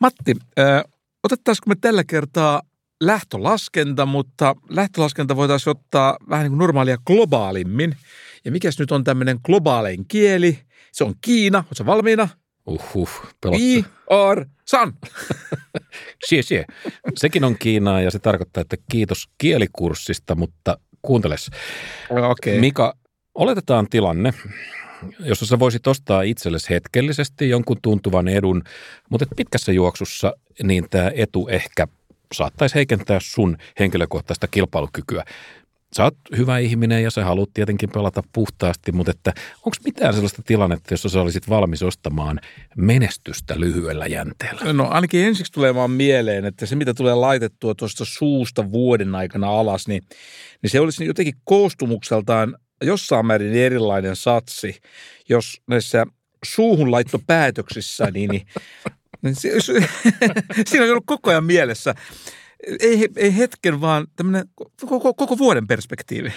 Matti, äh, otettaisiko me tällä kertaa lähtölaskenta, mutta lähtölaskenta voitaisiin ottaa vähän niin kuin normaalia globaalimmin. Ja mikäs nyt on tämmöinen globaalein kieli? Se on Kiina. Oletko valmiina? Uhuh, I or san. Sie, sie. Sekin on Kiinaa ja se tarkoittaa, että kiitos kielikurssista, mutta kuunteles. Okei. Mika, oletetaan tilanne, jossa sä voisit ostaa itsellesi hetkellisesti jonkun tuntuvan edun, mutta pitkässä juoksussa niin tämä etu ehkä saattaisi heikentää sun henkilökohtaista kilpailukykyä. Sä oot hyvä ihminen ja sä haluat tietenkin pelata puhtaasti, mutta että onko mitään sellaista tilannetta, jossa sä olisit valmis ostamaan menestystä lyhyellä jänteellä? No ainakin ensiksi tulee vaan mieleen, että se mitä tulee laitettua tuosta suusta vuoden aikana alas, niin, niin se olisi jotenkin koostumukseltaan jossain määrin erilainen satsi, jos näissä suuhun laittopäätöksissä, niin, niin, niin siinä on ollut koko ajan mielessä. Ei, ei hetken, vaan tämmöinen koko, koko vuoden perspektiivi.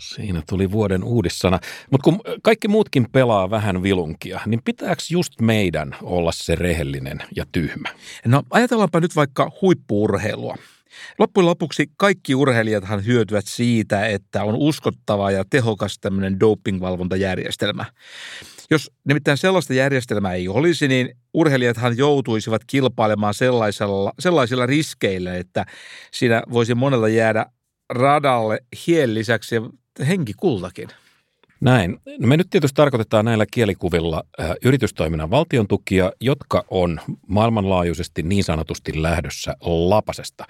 Siinä tuli vuoden uudissana. Mutta kun kaikki muutkin pelaa vähän vilunkia, niin pitääkö just meidän olla se rehellinen ja tyhmä? No ajatellaanpa nyt vaikka huippuurheilua. Loppujen lopuksi kaikki urheilijathan hyötyvät siitä, että on uskottava ja tehokas tämmöinen dopingvalvontajärjestelmä. Jos nimittäin sellaista järjestelmää ei olisi, niin urheilijathan joutuisivat kilpailemaan sellaisella, sellaisilla riskeillä, että siinä voisi monella jäädä radalle hien lisäksi henkikultakin. Näin. No me nyt tietysti tarkoitetaan näillä kielikuvilla äh, yritystoiminnan valtion tukia, jotka on maailmanlaajuisesti niin sanotusti lähdössä lapasesta.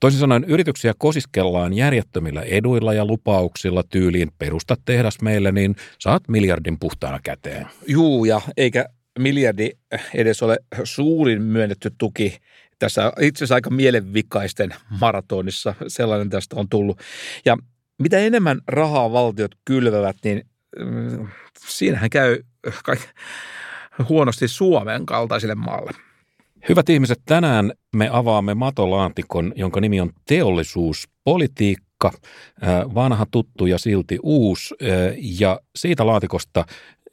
Toisin sanoen yrityksiä kosiskellaan järjettömillä eduilla ja lupauksilla tyyliin perusta tehdas meille, niin saat miljardin puhtaana käteen. Juu, ja eikä miljardi edes ole suurin myönnetty tuki tässä itse asiassa aika mielenvikaisten maratonissa. Sellainen tästä on tullut. Ja mitä enemmän rahaa valtiot kylvävät, niin mm, siinähän käy kaik- huonosti Suomen kaltaisille maalle. Hyvät ihmiset, tänään me avaamme matolaatikon, jonka nimi on teollisuuspolitiikka, vanha tuttu ja silti uusi. Ja siitä laatikosta,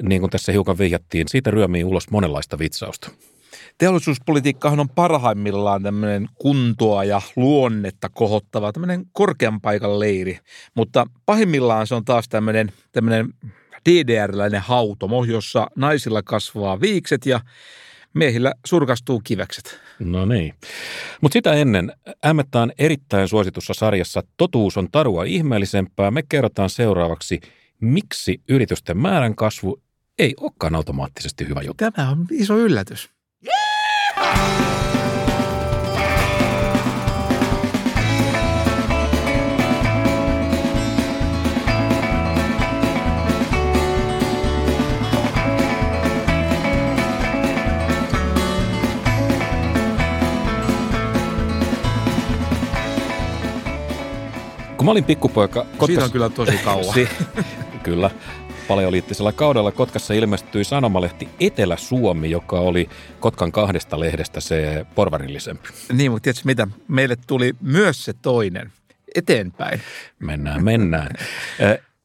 niin kuin tässä hiukan vihjattiin, siitä ryömii ulos monenlaista vitsausta. Teollisuuspolitiikkahan on parhaimmillaan tämmöinen kuntoa ja luonnetta kohottava, tämmöinen korkean paikan leiri, mutta pahimmillaan se on taas tämmöinen, tämmöinen DDR-läinen hautomo, jossa naisilla kasvaa viikset ja miehillä surkastuu kivekset. No niin. Mutta sitä ennen, Ämmettä on erittäin suositussa sarjassa Totuus on tarua ihmeellisempää. Me kerrotaan seuraavaksi, miksi yritysten määrän kasvu ei olekaan automaattisesti hyvä juttu. Tämä on iso yllätys. Kun mä olin pikkupoika... Kotkas... Siitä on kyllä tosi kauan. si- kyllä. Paleoliittisella kaudella Kotkassa ilmestyi sanomalehti Etelä-Suomi, joka oli Kotkan kahdesta lehdestä se porvarillisempi. Niin, mutta tiedätkö mitä? Meille tuli myös se toinen. Eteenpäin. Mennään, mennään.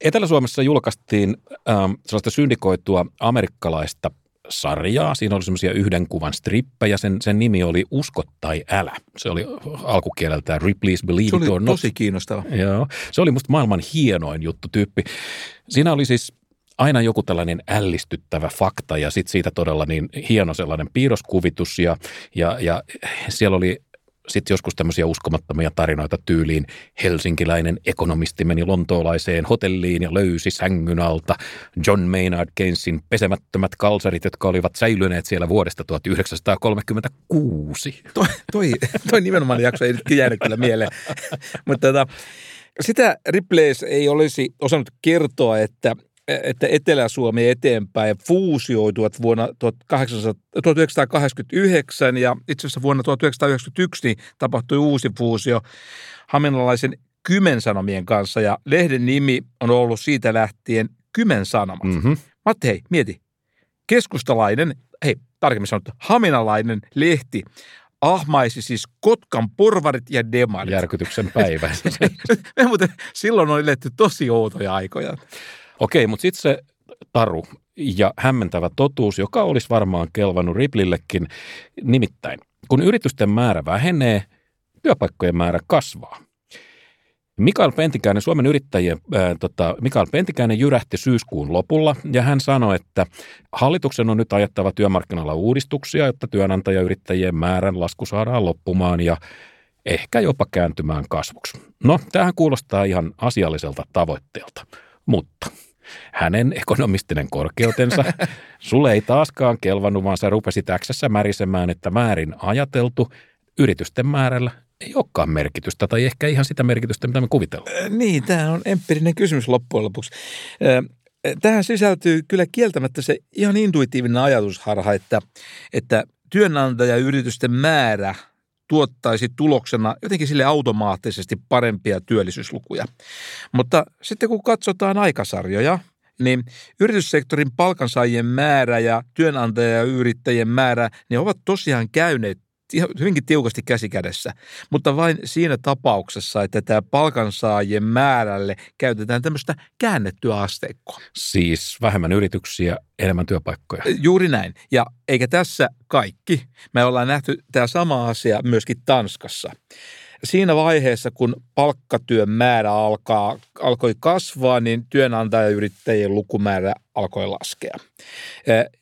Etelä-Suomessa julkaistiin ähm, sellaista syndikoitua amerikkalaista sarjaa. Siinä oli semmoisia yhden kuvan strippejä. Sen, sen nimi oli Usko tai älä. Se oli alkukieleltään Ripley's Believe Se oli It or Not. tosi kiinnostava. Joo. Se oli musta maailman hienoin juttu tyyppi. Siinä oli siis aina joku tällainen ällistyttävä fakta ja sitten siitä todella niin hieno sellainen piirroskuvitus ja, ja, ja siellä oli sitten joskus tämmöisiä uskomattomia tarinoita tyyliin. Helsinkiläinen ekonomisti meni lontoolaiseen hotelliin ja löysi sängyn alta John Maynard Keynesin pesemättömät kalsarit, jotka olivat säilyneet siellä vuodesta 1936. Toi, toi, toi nimenomaan jakso ei nyt jäänyt kyllä mieleen. Mutta tota, sitä Ripley's ei olisi osannut kertoa, että että Etelä-Suomi eteenpäin fuusioituvat vuonna 1989 ja itse asiassa vuonna 1991 niin tapahtui uusi fuusio Haminalaisen Kymensanomien kanssa ja lehden nimi on ollut siitä lähtien Kymensanomat. Mm-hmm. Matti, hei, mieti. Keskustalainen, hei, tarkemmin sanottu, haminalainen lehti ahmaisi siis Kotkan porvarit ja demarit. Järkytyksen päivä. Me muuten silloin on eletty tosi outoja aikoja. Okei, mutta sitten se taru ja hämmentävä totuus, joka olisi varmaan kelvannut Riplillekin. Nimittäin, kun yritysten määrä vähenee, työpaikkojen määrä kasvaa. Mikael Pentikäinen, Suomen yrittäjien, ää, tota, Mikael Pentikäinen jyrähti syyskuun lopulla ja hän sanoi, että hallituksen on nyt ajettava työmarkkinoilla uudistuksia, jotta työnantajayrittäjien määrän lasku saadaan loppumaan ja ehkä jopa kääntymään kasvuksi. No, tähän kuulostaa ihan asialliselta tavoitteelta, mutta hänen ekonomistinen korkeutensa, sulle ei taaskaan kelvannut, vaan sä rupesit äksässä märisemään, että määrin ajateltu yritysten määrällä ei olekaan merkitystä tai ehkä ihan sitä merkitystä, mitä me kuvitellaan. Niin, tämä on empiirinen kysymys loppujen lopuksi. Tähän sisältyy kyllä kieltämättä se ihan intuitiivinen ajatusharha, että, että työnantajayritysten määrä tuottaisi tuloksena jotenkin sille automaattisesti parempia työllisyyslukuja. Mutta sitten kun katsotaan aikasarjoja, niin yrityssektorin palkansaajien määrä ja työnantajayrittäjien määrä, ne ovat tosiaan käyneet hyvinkin tiukasti käsikädessä, mutta vain siinä tapauksessa, että tämä palkansaajien määrälle käytetään tämmöistä käännettyä asteikkoa. Siis vähemmän yrityksiä, enemmän työpaikkoja. Juuri näin. Ja eikä tässä kaikki. Me ollaan nähty tämä sama asia myöskin Tanskassa. Siinä vaiheessa, kun palkkatyön määrä alkaa, alkoi kasvaa, niin työnantajayrittäjien lukumäärä alkoi laskea.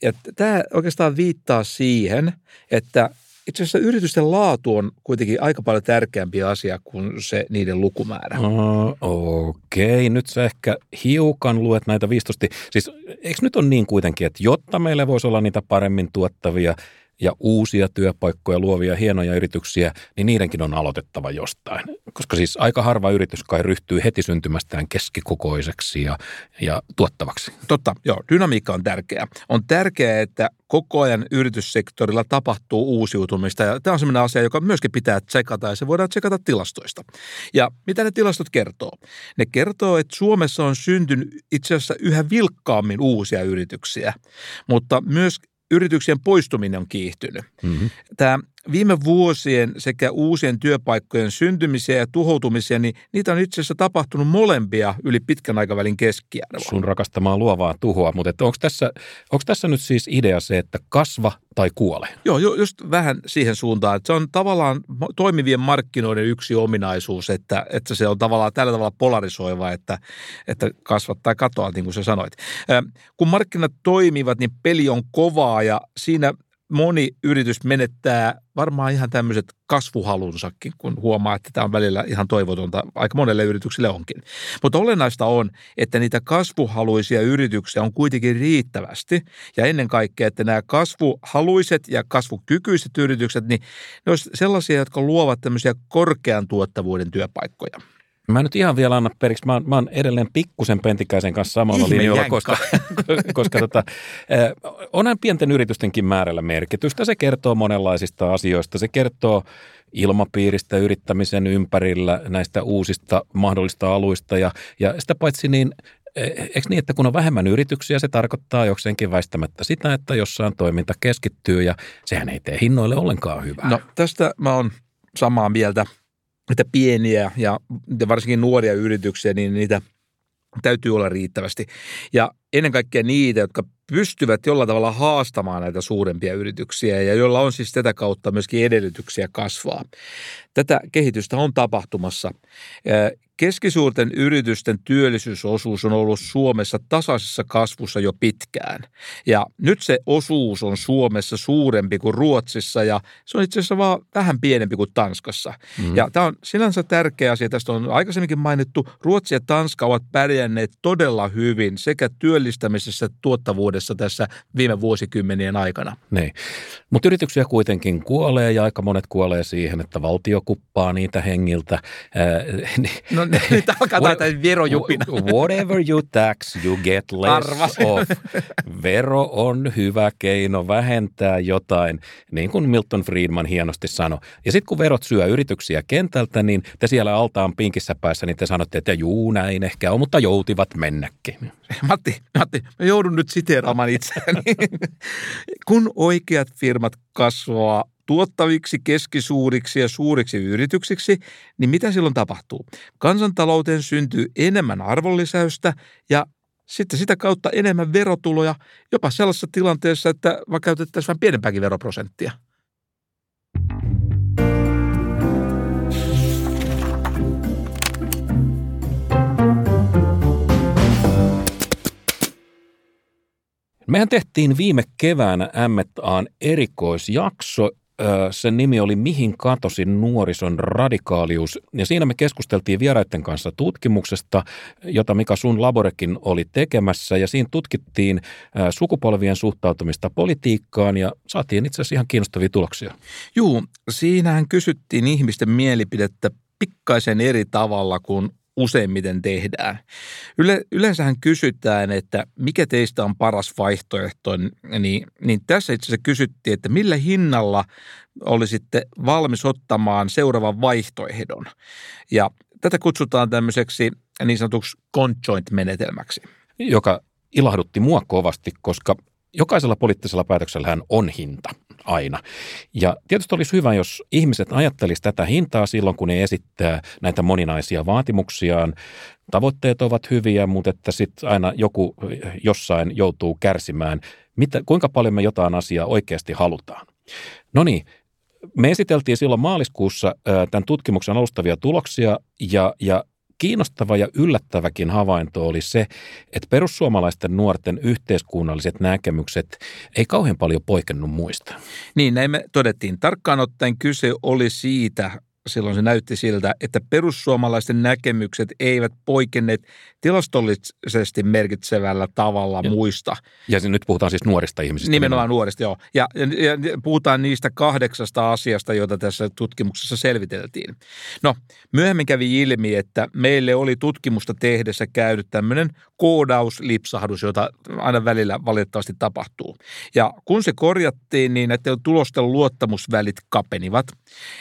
Ja tämä oikeastaan viittaa siihen, että itse asiassa yritysten laatu on kuitenkin aika paljon tärkeämpi asia kuin se niiden lukumäärä. Uh, Okei, okay. nyt sä ehkä hiukan luet näitä viistosti. Siis eikö nyt on niin kuitenkin, että jotta meillä voisi olla niitä paremmin tuottavia ja uusia työpaikkoja luovia hienoja yrityksiä, niin niidenkin on aloitettava jostain. Koska siis aika harva yritys kai ryhtyy heti syntymästään keskikokoiseksi ja, ja tuottavaksi. Totta, joo, dynamiikka on tärkeää. On tärkeää, että koko ajan yrityssektorilla tapahtuu uusiutumista ja tämä on sellainen asia, joka myöskin pitää tsekata ja se voidaan tsekata tilastoista. Ja mitä ne tilastot kertoo? Ne kertoo, että Suomessa on syntynyt itse asiassa yhä vilkkaammin uusia yrityksiä, mutta myös yrityksien poistuminen on kiihtynyt. Mm-hmm. Tämä viime vuosien sekä uusien työpaikkojen syntymisiä ja tuhoutumisia, niin niitä on itse asiassa tapahtunut molempia yli pitkän aikavälin keskiarvoa. Sun rakastamaa luovaa tuhoa, mutta onko tässä, onko tässä nyt siis idea se, että kasva tai kuole? Joo, just vähän siihen suuntaan, että se on tavallaan toimivien markkinoiden yksi ominaisuus, että, että se on tavallaan tällä tavalla polarisoiva, että, että kasvat tai katoaa, niin kuin sä sanoit. Kun markkinat toimivat, niin peli on kovaa ja siinä moni yritys menettää varmaan ihan tämmöiset kasvuhalunsakin, kun huomaa, että tämä on välillä ihan toivotonta, aika monelle yritykselle onkin. Mutta olennaista on, että niitä kasvuhaluisia yrityksiä on kuitenkin riittävästi ja ennen kaikkea, että nämä kasvuhaluiset ja kasvukykyiset yritykset, niin ne olisivat sellaisia, jotka luovat tämmöisiä korkean tuottavuuden työpaikkoja. Mä nyt ihan vielä anna periksi. Mä oon, mä oon edelleen pikkusen Pentikäisen kanssa samalla linjalla, koska, koska tota, onhan pienten yritystenkin määrällä merkitystä. Se kertoo monenlaisista asioista. Se kertoo ilmapiiristä yrittämisen ympärillä näistä uusista mahdollista aluista. Ja, ja sitä paitsi niin Eikö niin, että kun on vähemmän yrityksiä, se tarkoittaa jokseenkin väistämättä sitä, että jossain toiminta keskittyy ja sehän ei tee hinnoille ollenkaan hyvää. No tästä mä oon samaa mieltä että pieniä ja varsinkin nuoria yrityksiä, niin niitä täytyy olla riittävästi. Ja ennen kaikkea niitä, jotka pystyvät jollain tavalla haastamaan näitä suurempia yrityksiä ja joilla on siis tätä kautta myöskin edellytyksiä kasvaa. Tätä kehitystä on tapahtumassa. Keskisuurten yritysten työllisyysosuus on ollut Suomessa tasaisessa kasvussa jo pitkään. Ja nyt se osuus on Suomessa suurempi kuin Ruotsissa ja se on itse asiassa vaan vähän pienempi kuin Tanskassa. Mm. Ja tämä on sinänsä tärkeä asia. Tästä on aikaisemminkin mainittu. Ruotsi ja Tanska ovat pärjänneet todella hyvin sekä työllistämisessä että tuottavuudessa tässä viime vuosikymmenien aikana. Niin. Mutta yrityksiä kuitenkin kuolee ja aika monet kuolee siihen, että valtio kuppaa niitä hengiltä. Äh, niin, no nyt alkaa what, verojupina. Whatever you tax, you get less Arvas. of. Vero on hyvä keino vähentää jotain, niin kuin Milton Friedman hienosti sanoi. Ja sitten kun verot syö yrityksiä kentältä, niin te siellä altaan pinkissä päässä, niin te sanotte, että juu näin ehkä on, mutta joutivat mennäkin. Matti, Matti, mä joudun nyt siteeraamaan itseäni. kun oikeat firmat kasvaa tuottaviksi, keskisuuriksi ja suuriksi yrityksiksi, niin mitä silloin tapahtuu? Kansantalouteen syntyy enemmän arvonlisäystä ja sitten sitä kautta enemmän verotuloja, jopa sellaisessa tilanteessa, että vaikka käytettäisiin vähän pienempääkin veroprosenttia. Mehän tehtiin viime keväänä M&A:n erikoisjakso, sen nimi oli Mihin katosi nuorison radikaalius. Ja siinä me keskusteltiin vieraiden kanssa tutkimuksesta, jota Mika sun laborekin oli tekemässä. Ja siinä tutkittiin sukupolvien suhtautumista politiikkaan ja saatiin itse asiassa ihan kiinnostavia tuloksia. Juu, siinähän kysyttiin ihmisten mielipidettä pikkaisen eri tavalla kuin useimmiten tehdään. Yle, yleensähän kysytään, että mikä teistä on paras vaihtoehto, niin, niin tässä itse asiassa kysyttiin, että millä hinnalla olisitte valmis ottamaan seuraavan vaihtoehdon. Ja tätä kutsutaan tämmöiseksi niin sanotuksi conjoint-menetelmäksi. Joka ilahdutti mua kovasti, koska jokaisella poliittisella päätöksellä on hinta aina. Ja tietysti olisi hyvä, jos ihmiset ajattelisivat tätä hintaa silloin, kun ne esittää näitä moninaisia vaatimuksiaan. Tavoitteet ovat hyviä, mutta että sitten aina joku jossain joutuu kärsimään, mitä, kuinka paljon me jotain asiaa oikeasti halutaan. No niin, me esiteltiin silloin maaliskuussa tämän tutkimuksen alustavia tuloksia ja, ja kiinnostava ja yllättäväkin havainto oli se, että perussuomalaisten nuorten yhteiskunnalliset näkemykset ei kauhean paljon poikennut muista. Niin, näin me todettiin. Tarkkaan ottaen kyse oli siitä, silloin se näytti siltä, että perussuomalaisten näkemykset eivät poikenneet tilastollisesti merkitsevällä tavalla ja, muista. Ja nyt puhutaan siis nuorista ihmisistä. Nimenomaan nuorista, joo. Ja, ja, ja puhutaan niistä kahdeksasta asiasta, joita tässä tutkimuksessa selviteltiin. No, myöhemmin kävi ilmi, että meille oli tutkimusta tehdessä käynyt tämmöinen koodauslipsahdus, jota aina välillä valitettavasti tapahtuu. Ja kun se korjattiin, niin näiden tulosten luottamusvälit kapenivat.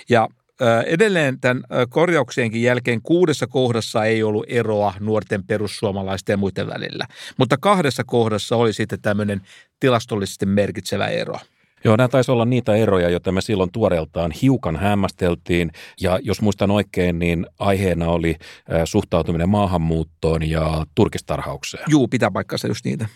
Ja Edelleen tämän korjauksienkin jälkeen kuudessa kohdassa ei ollut eroa nuorten perussuomalaisten ja muiden välillä, mutta kahdessa kohdassa oli sitten tämmöinen tilastollisesti merkitsevä ero. Joo, nämä taisi olla niitä eroja, joita me silloin tuoreeltaan hiukan hämmästeltiin. Ja jos muistan oikein, niin aiheena oli suhtautuminen maahanmuuttoon ja turkistarhaukseen. Juu, pitää paikkansa just niitä.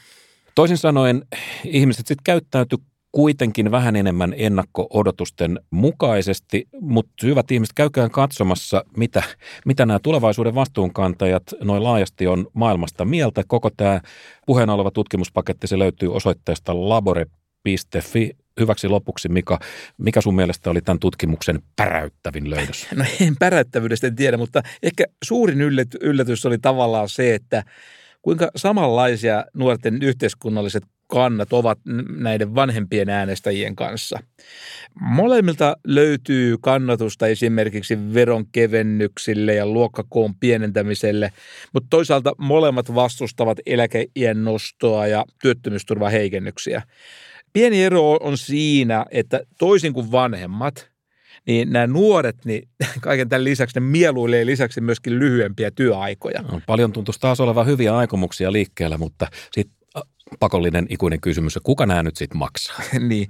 Toisin sanoen ihmiset sitten käyttäytyi kuitenkin vähän enemmän ennakko-odotusten mukaisesti, mutta hyvät ihmiset, käykää katsomassa, mitä, mitä nämä tulevaisuuden vastuunkantajat noin laajasti on maailmasta mieltä. Koko tämä puheena oleva tutkimuspaketti, se löytyy osoitteesta labore.fi. Hyväksi lopuksi, Mika, mikä sun mielestä oli tämän tutkimuksen päräyttävin löydös? No en päräyttävyydestä en tiedä, mutta ehkä suurin yllätys oli tavallaan se, että kuinka samanlaisia nuorten yhteiskunnalliset kannat ovat näiden vanhempien äänestäjien kanssa. Molemmilta löytyy kannatusta esimerkiksi veronkevennyksille ja luokkakoon pienentämiselle, mutta toisaalta molemmat vastustavat eläkeiän nostoa ja työttömyysturvan heikennyksiä. Pieni ero on siinä, että toisin kuin vanhemmat, niin nämä nuoret, niin kaiken tämän lisäksi ne mieluilee lisäksi myöskin lyhyempiä työaikoja. No, paljon tuntuisi taas olevan hyviä aikomuksia liikkeellä, mutta sitten pakollinen ikuinen kysymys, että kuka nämä nyt sitten maksaa? niin,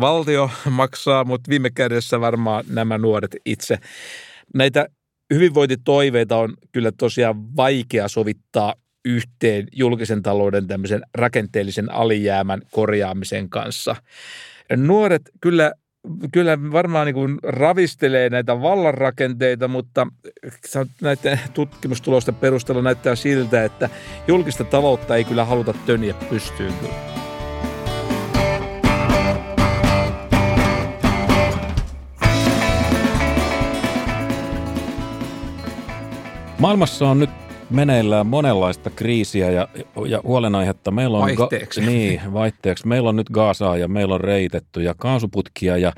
valtio maksaa, mutta viime kädessä varmaan nämä nuoret itse. Näitä hyvinvointitoiveita on kyllä tosiaan vaikea sovittaa yhteen julkisen talouden tämmöisen rakenteellisen alijäämän korjaamisen kanssa. Nuoret kyllä kyllä varmaan niin ravistelee näitä vallanrakenteita, mutta näiden tutkimustulosten perusteella näyttää siltä, että julkista taloutta ei kyllä haluta töniä pystyyn Maailmassa on nyt meneillään monenlaista kriisiä ja, ja huolenaihetta. Meillä on vaihteeksi. Ga- niin, vaihteeksi. Meillä on nyt Gaasaa ja meillä on reitettyjä kaasuputkia ja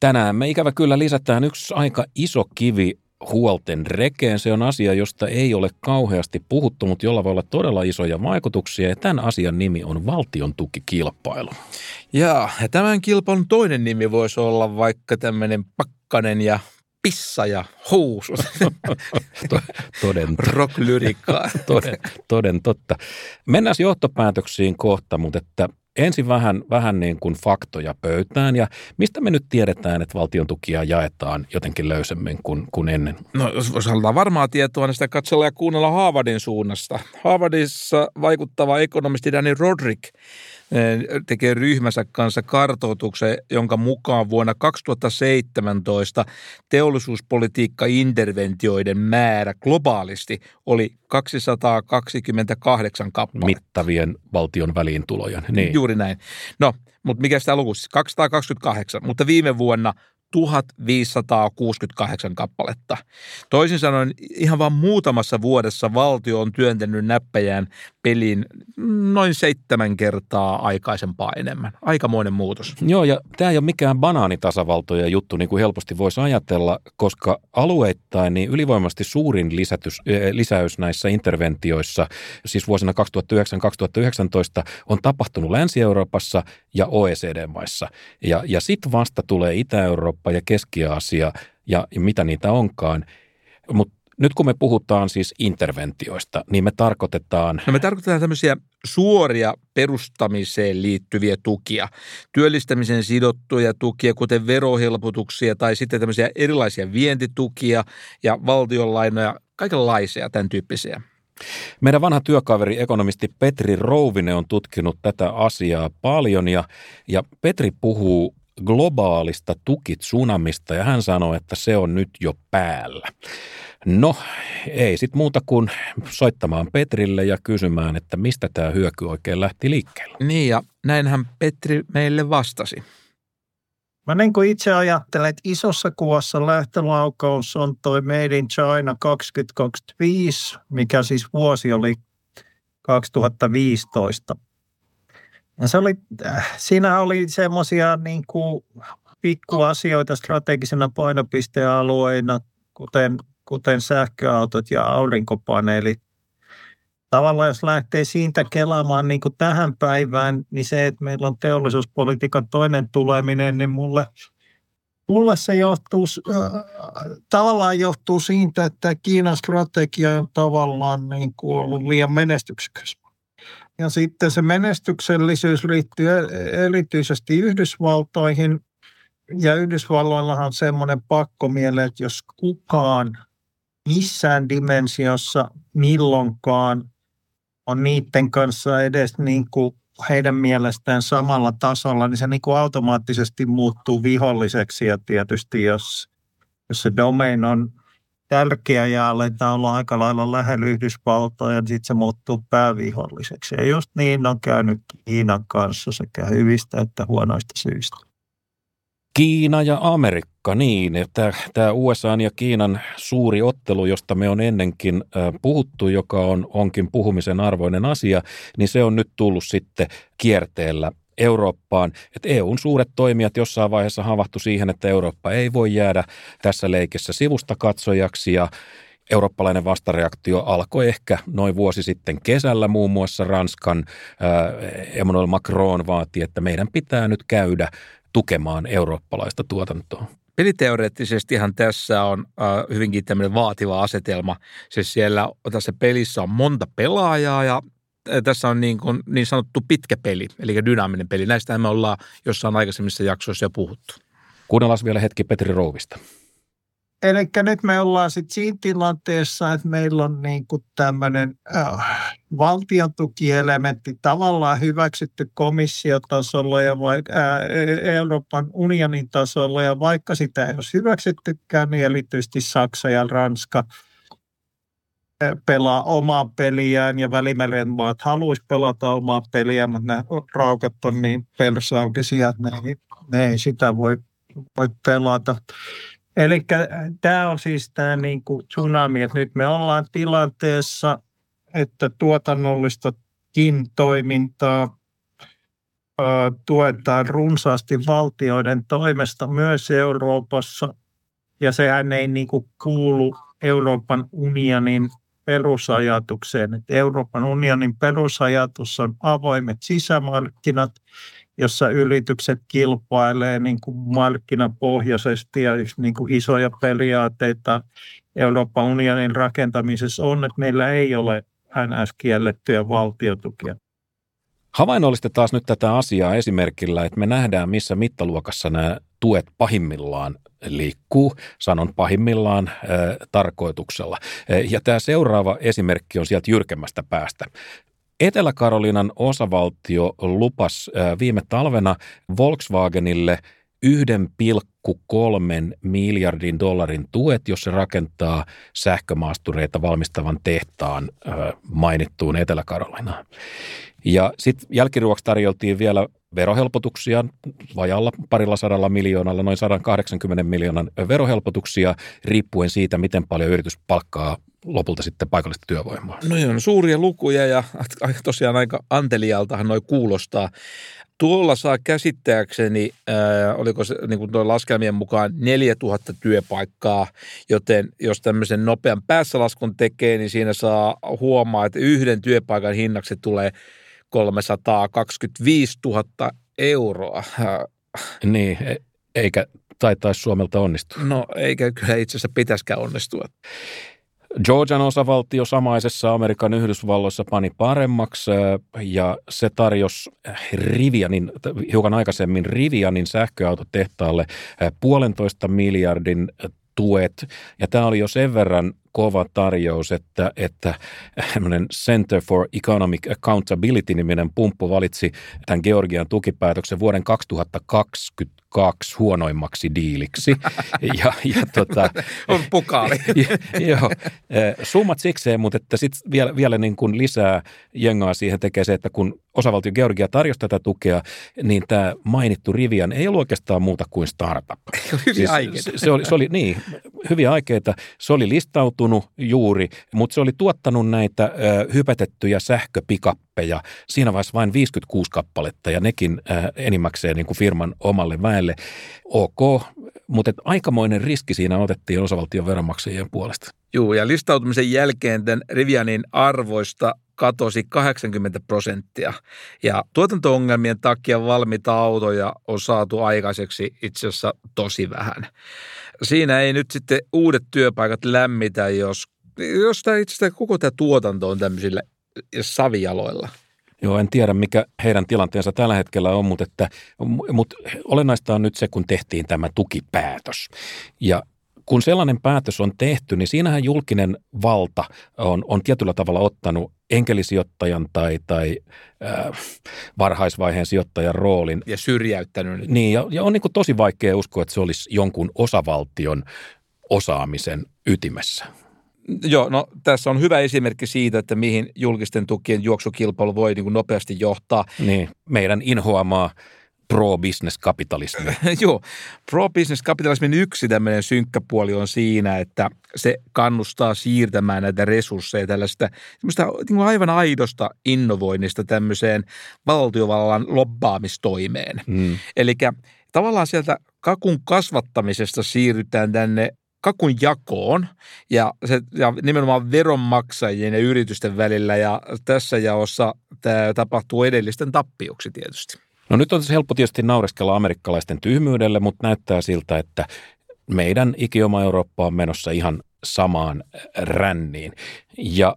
tänään me ikävä kyllä lisätään yksi aika iso kivi huolten rekeen. Se on asia, josta ei ole kauheasti puhuttu, mutta jolla voi olla todella isoja vaikutuksia. Ja tämän asian nimi on valtion tukikilpailu. Ja, ja tämän kilpailun toinen nimi voisi olla vaikka tämmöinen pakkanen ja pissa ja housut. toden, Rock-lyrikkaa. toden, toden totta. Mennään johtopäätöksiin kohta, mutta että ensin vähän, vähän niin kuin faktoja pöytään ja mistä me nyt tiedetään, että valtion tukia jaetaan jotenkin löysemmin kuin, kuin ennen? No jos halutaan varmaa tietoa, niin sitä katsella ja kuunnella Harvardin suunnasta. Harvardissa vaikuttava ekonomisti Danny Roderick tekee ryhmänsä kanssa kartoituksen, jonka mukaan vuonna 2017 teollisuuspolitiikka-interventioiden määrä globaalisti oli 228 kappaletta. Mittavien valtion väliintulojen. Niin. Juuri näin. No, mutta mikä sitä luku? 228, mutta viime vuonna 1568 kappaletta. Toisin sanoen ihan vain muutamassa vuodessa valtio on työntänyt näppäjään peliin noin seitsemän kertaa aikaisempaa enemmän. Aikamoinen muutos. Joo, ja tämä ei ole mikään banaanitasavaltoja juttu, niin kuin helposti voisi ajatella, koska alueittain niin ylivoimasti suurin lisätys, lisäys näissä interventioissa, siis vuosina 2009-2019, on tapahtunut Länsi-Euroopassa ja OECD-maissa. Ja, ja sitten vasta tulee Itä-Eurooppa ja Keski-Aasia ja, ja mitä niitä onkaan. Mutta nyt kun me puhutaan siis interventioista, niin me tarkoitetaan... No me tarkoitetaan tämmöisiä suoria perustamiseen liittyviä tukia, työllistämisen sidottuja tukia, kuten verohelpotuksia tai sitten tämmöisiä erilaisia vientitukia ja valtionlainoja, kaikenlaisia tämän tyyppisiä. Meidän vanha työkaveri, ekonomisti Petri Rouvinen on tutkinut tätä asiaa paljon ja, ja Petri puhuu globaalista tukitsunamista ja hän sanoi, että se on nyt jo päällä. No, ei sit muuta kuin soittamaan Petrille ja kysymään, että mistä tämä hyöky oikein lähti liikkeelle. Niin ja näinhän Petri meille vastasi. Mä niin kuin itse ajattelen, että isossa kuvassa lähtölaukaus on toi Made in China 2025, mikä siis vuosi oli 2015. Ja se oli, äh, siinä oli semmoisia niin pikkuasioita strategisena painopistealueina, kuten, kuten sähköautot ja aurinkopaneelit. Tavallaan jos lähtee siitä kelaamaan niin kuin tähän päivään, niin se, että meillä on teollisuuspolitiikan toinen tuleminen, niin mulle, mulle se johtuu, äh, tavallaan johtuu siitä, että Kiinan strategia on tavallaan niin kuin ollut liian menestyksekäs. Ja sitten se menestyksellisyys liittyy e-, erityisesti Yhdysvaltoihin. Ja Yhdysvalloillahan on semmoinen pakkomiele, että jos kukaan missään dimensiossa milloinkaan on niiden kanssa edes niin kuin heidän mielestään samalla tasolla, niin se niin kuin automaattisesti muuttuu viholliseksi. Ja tietysti jos, jos se domain on tärkeä ja aletaan olla aika lailla lähellä Yhdysvaltoja, niin sitten se muuttuu pääviholliseksi. Ja just niin on käynyt Kiinan kanssa sekä hyvistä että huonoista syistä. Kiina ja Amerikka, niin. Tämä USA ja Kiinan suuri ottelu, josta me on ennenkin puhuttu, joka on, onkin puhumisen arvoinen asia, niin se on nyt tullut sitten kierteellä Eurooppaan, että EUn suuret toimijat jossain vaiheessa havahtu siihen, että Eurooppa ei voi jäädä tässä leikessä sivusta katsojaksi ja eurooppalainen vastareaktio alkoi ehkä noin vuosi sitten kesällä muun muassa Ranskan äh, Emmanuel Macron vaati, että meidän pitää nyt käydä tukemaan eurooppalaista tuotantoa. Peliteoreettisestihan tässä on äh, hyvinkin tämmöinen vaativa asetelma. Siis siellä tässä pelissä on monta pelaajaa ja tässä on niin, kuin, niin sanottu pitkä peli, eli dynaaminen peli. Näistähän me ollaan jossain aikaisemmissa jaksoissa jo puhuttu. Kuunnellaan vielä hetki Petri Rouvista. Eli nyt me ollaan sitten siinä tilanteessa, että meillä on niin kuin tämmöinen äh, valtiontukielementti tavallaan hyväksytty komissiotasolla ja vai, äh, Euroopan unionin tasolla. Ja vaikka sitä ei olisi hyväksyttykään, niin erityisesti Saksa ja Ranska – pelaa omaa peliään ja Välimeren maat haluaisi pelata omaa peliä, mutta nämä raukat on niin persaukisia, että ne ei, ne ei sitä voi, voi pelata. Eli tämä on siis tämä niin kuin tsunami, että nyt me ollaan tilanteessa, että tuotannollistakin toimintaa tuetaan runsaasti valtioiden toimesta myös Euroopassa, ja sehän ei niin kuin kuulu Euroopan unionin perusajatukseen, että Euroopan unionin perusajatus on avoimet sisämarkkinat, jossa yritykset kilpailee niin kuin markkinapohjaisesti ja niin kuin isoja periaatteita Euroopan unionin rakentamisessa on, että meillä ei ole NS kiellettyjä valtiotukia. Havainnollista taas nyt tätä asiaa esimerkillä, että me nähdään, missä mittaluokassa nämä tuet pahimmillaan liikkuu, sanon pahimmillaan äh, tarkoituksella. Ja tämä seuraava esimerkki on sieltä jyrkemmästä päästä. Etelä-Karolinan osavaltio lupas äh, viime talvena Volkswagenille 1,3 miljardin dollarin tuet, jos se rakentaa sähkömaastureita valmistavan tehtaan äh, mainittuun Etelä-Karolinaan. Ja sitten jälkiruoksi tarjoltiin vielä verohelpotuksia vajalla parilla sadalla miljoonalla, noin 180 miljoonan verohelpotuksia, riippuen siitä, miten paljon yritys palkkaa lopulta sitten paikallista työvoimaa. No on suuria lukuja ja tosiaan aika antelijaltahan noi kuulostaa. Tuolla saa käsittääkseni, ää, oliko se niin kuin laskelmien mukaan 4000 työpaikkaa, joten jos tämmöisen nopean päässälaskun tekee, niin siinä saa huomaa, että yhden työpaikan hinnaksi tulee 325 000 euroa. Niin, e- eikä taitaisi Suomelta onnistua. No eikä kyllä itse asiassa pitäisikään onnistua. Georgian osavaltio samaisessa Amerikan Yhdysvalloissa pani paremmaksi ja se tarjosi Rivianin, hiukan aikaisemmin Rivianin sähköautotehtaalle puolentoista miljardin tuet. Ja tämä oli jo sen verran kova tarjous, että, että Center for Economic Accountability-niminen pumppu valitsi tämän Georgian tukipäätöksen vuoden 2022 huonoimmaksi diiliksi. Ja, ja tota, On pukaali. joo, summat sikseen, mutta että sitten vielä, vielä niin kuin lisää jengaa siihen tekee se, että kun osavaltio Georgia tarjosi tätä tukea, niin tämä mainittu Rivian ei ollut oikeastaan muuta kuin startup. Hyviä siis, aikeita. Se, se, oli, se oli, niin, hyviä aikeita. Se oli listautunut juuri, mutta se oli tuottanut näitä ö, hypätettyjä sähköpikappeja siinä vaiheessa vain 56 kappaletta ja nekin ö, enimmäkseen niin kuin firman omalle väelle. Ok, mutta aikamoinen riski siinä otettiin osavaltion veronmaksajien puolesta. Joo, ja listautumisen jälkeen tämän Rivianin arvoista katosi 80 prosenttia. Ja tuotanto-ongelmien takia valmiita autoja on saatu aikaiseksi itse asiassa tosi vähän. Siinä ei nyt sitten uudet työpaikat lämmitä, jos, jos tämä itse asiassa koko tämä tuotanto on tämmöisillä savijaloilla. Joo, en tiedä mikä heidän tilanteensa tällä hetkellä on, mutta, että, mutta olennaista on nyt se, kun tehtiin tämä tukipäätös. Ja kun sellainen päätös on tehty, niin siinähän julkinen valta on, on tietyllä tavalla ottanut enkelisijoittajan tai, tai äh, varhaisvaiheen sijoittajan roolin. Ja syrjäyttänyt. Niin, ja, ja on niin tosi vaikea uskoa, että se olisi jonkun osavaltion osaamisen ytimessä. Joo, no tässä on hyvä esimerkki siitä, että mihin julkisten tukien juoksukilpailu voi niin kuin nopeasti johtaa. Niin, meidän inhoamaa pro-business kapitalismi. Joo, pro-business kapitalismin yksi tämmöinen synkkä puoli on siinä, että se kannustaa siirtämään näitä resursseja tällaista niin aivan aidosta innovoinnista tämmöiseen valtiovallan lobbaamistoimeen. Mm. Eli tavallaan sieltä kakun kasvattamisesta siirrytään tänne kakun jakoon ja, se, ja nimenomaan veronmaksajien ja yritysten välillä ja tässä jaossa tämä tapahtuu edellisten tappioksi tietysti. No nyt on helppo tietysti naureskella amerikkalaisten tyhmyydelle, mutta näyttää siltä, että meidän ikioma Eurooppa on menossa ihan samaan ränniin. Ja